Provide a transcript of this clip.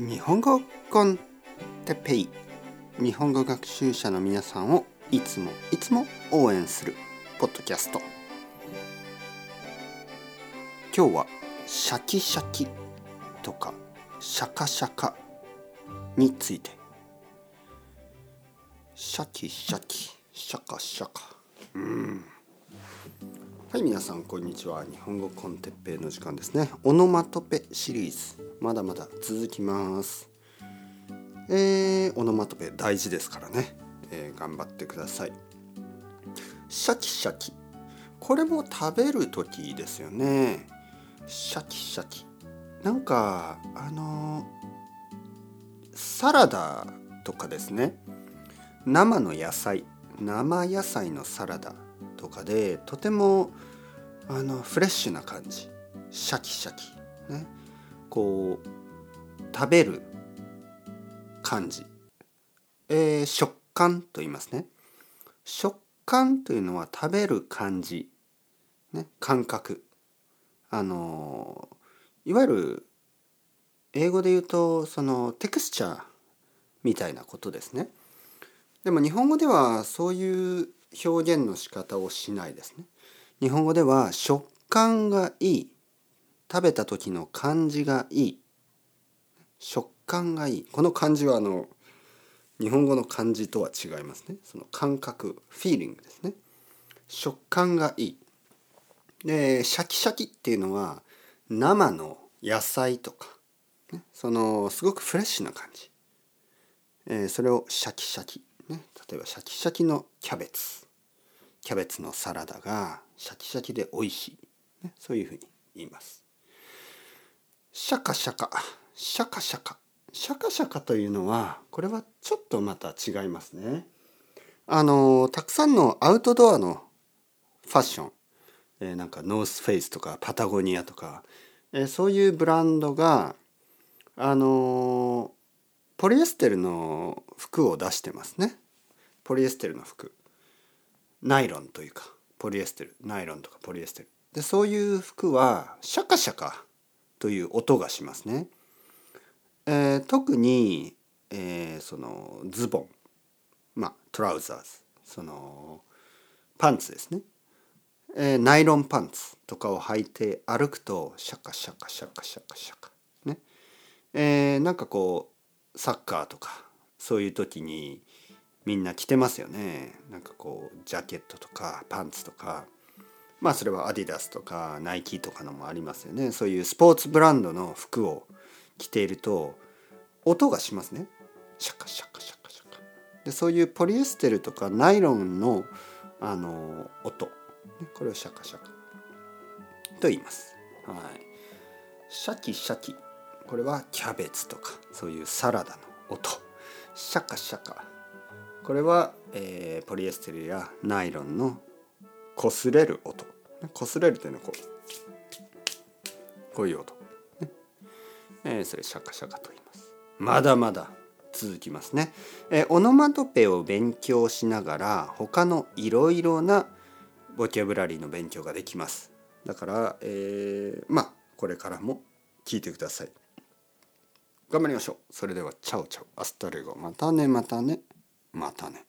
日本語 con Teppei。日本語学習者の皆さんをいつもいつも応援するポッドキャスト。今日はシャキシャキとかシャカシャカについて。シャキシャキシャカシャカ。うん。はい皆さんこんにちは。日本語 con Teppei の時間ですね。オノマトペシリーズ。まだまだ続きます。えー、オノマトペ大事ですからね、えー、頑張ってください。シャキシャキ。これも食べる時ですよね。シャキシャキ。なんかあのサラダとかですね。生の野菜。生野菜のサラダ。とかでとてもあのフレッシュな感じ。シャキシャキ。ね。こう食べる感じ、えー、食感と言いますね。食感というのは食べる感じ、ね、感覚。あのいわゆる英語で言うとそのテクスチャーみたいなことですね。でも日本語ではそういう表現の仕方をしないですね。日本語では食感がいい食べた時の感じがいい。食感がいい。この漢字はあの日本語の漢字とは違いますね。その感覚フィーリングですね。食感がいい。でシャキシャキっていうのは生の野菜とか、ね、そのすごくフレッシュな感じ、えー、それをシャキシャキ。ね、例えばシャキシャキのキャベツ。キャベツのサラダがシャキシャキで美味しい、ね、そういうふうに言います。シャカシャカ。シャカシャカ。シャカシャカというのはこれはちょっとまた違いますね。あのたくさんのアウトドアのファッション、えー、なんかノースフェイスとかパタゴニアとか、えー、そういうブランドがあのポリエステルの服を出してますね。ポリエステルの服。ナイロンというかポリエステル。ナイロンとかポリエステル。でそういう服はシャカシャカという音がしますね、えー、特に、えー、そのズボン。まあ trousers。そのパンツですね、えー、ナイロンパンツとかを履いて歩くとシャカシャカシャカシャカシャカ。ね。えー、なんかこうサッカーとかそういう時にみんな着てますよね。なんかこうジャケットとかパンツとか。まあそれはアディダスとかナイキとかのもありますよね。そういうスポーツブランドの服を着ていると音がしますね。シャカシャカシャカシャカ。でそういうポリエステルとかナイロンのあの音。これをシャカシャカ。と言います。はい。シャキシャキ。これはキャベツとかそういうサラダの音。シャカシャカ。これは、えー、ポリエステルやナイロンの擦れる音。擦れるというのはこうこういう音、ね。えー、それシャカシャカと言います。まだまだ続きますね、えー、オノマトペを勉強しながら他のいろいろなボキャブラリーの勉強ができます。だから、えー、まあこれからも聞いてください。頑張りましょう。それでは ciao ciao。 hasta luego。またねまたね。またね。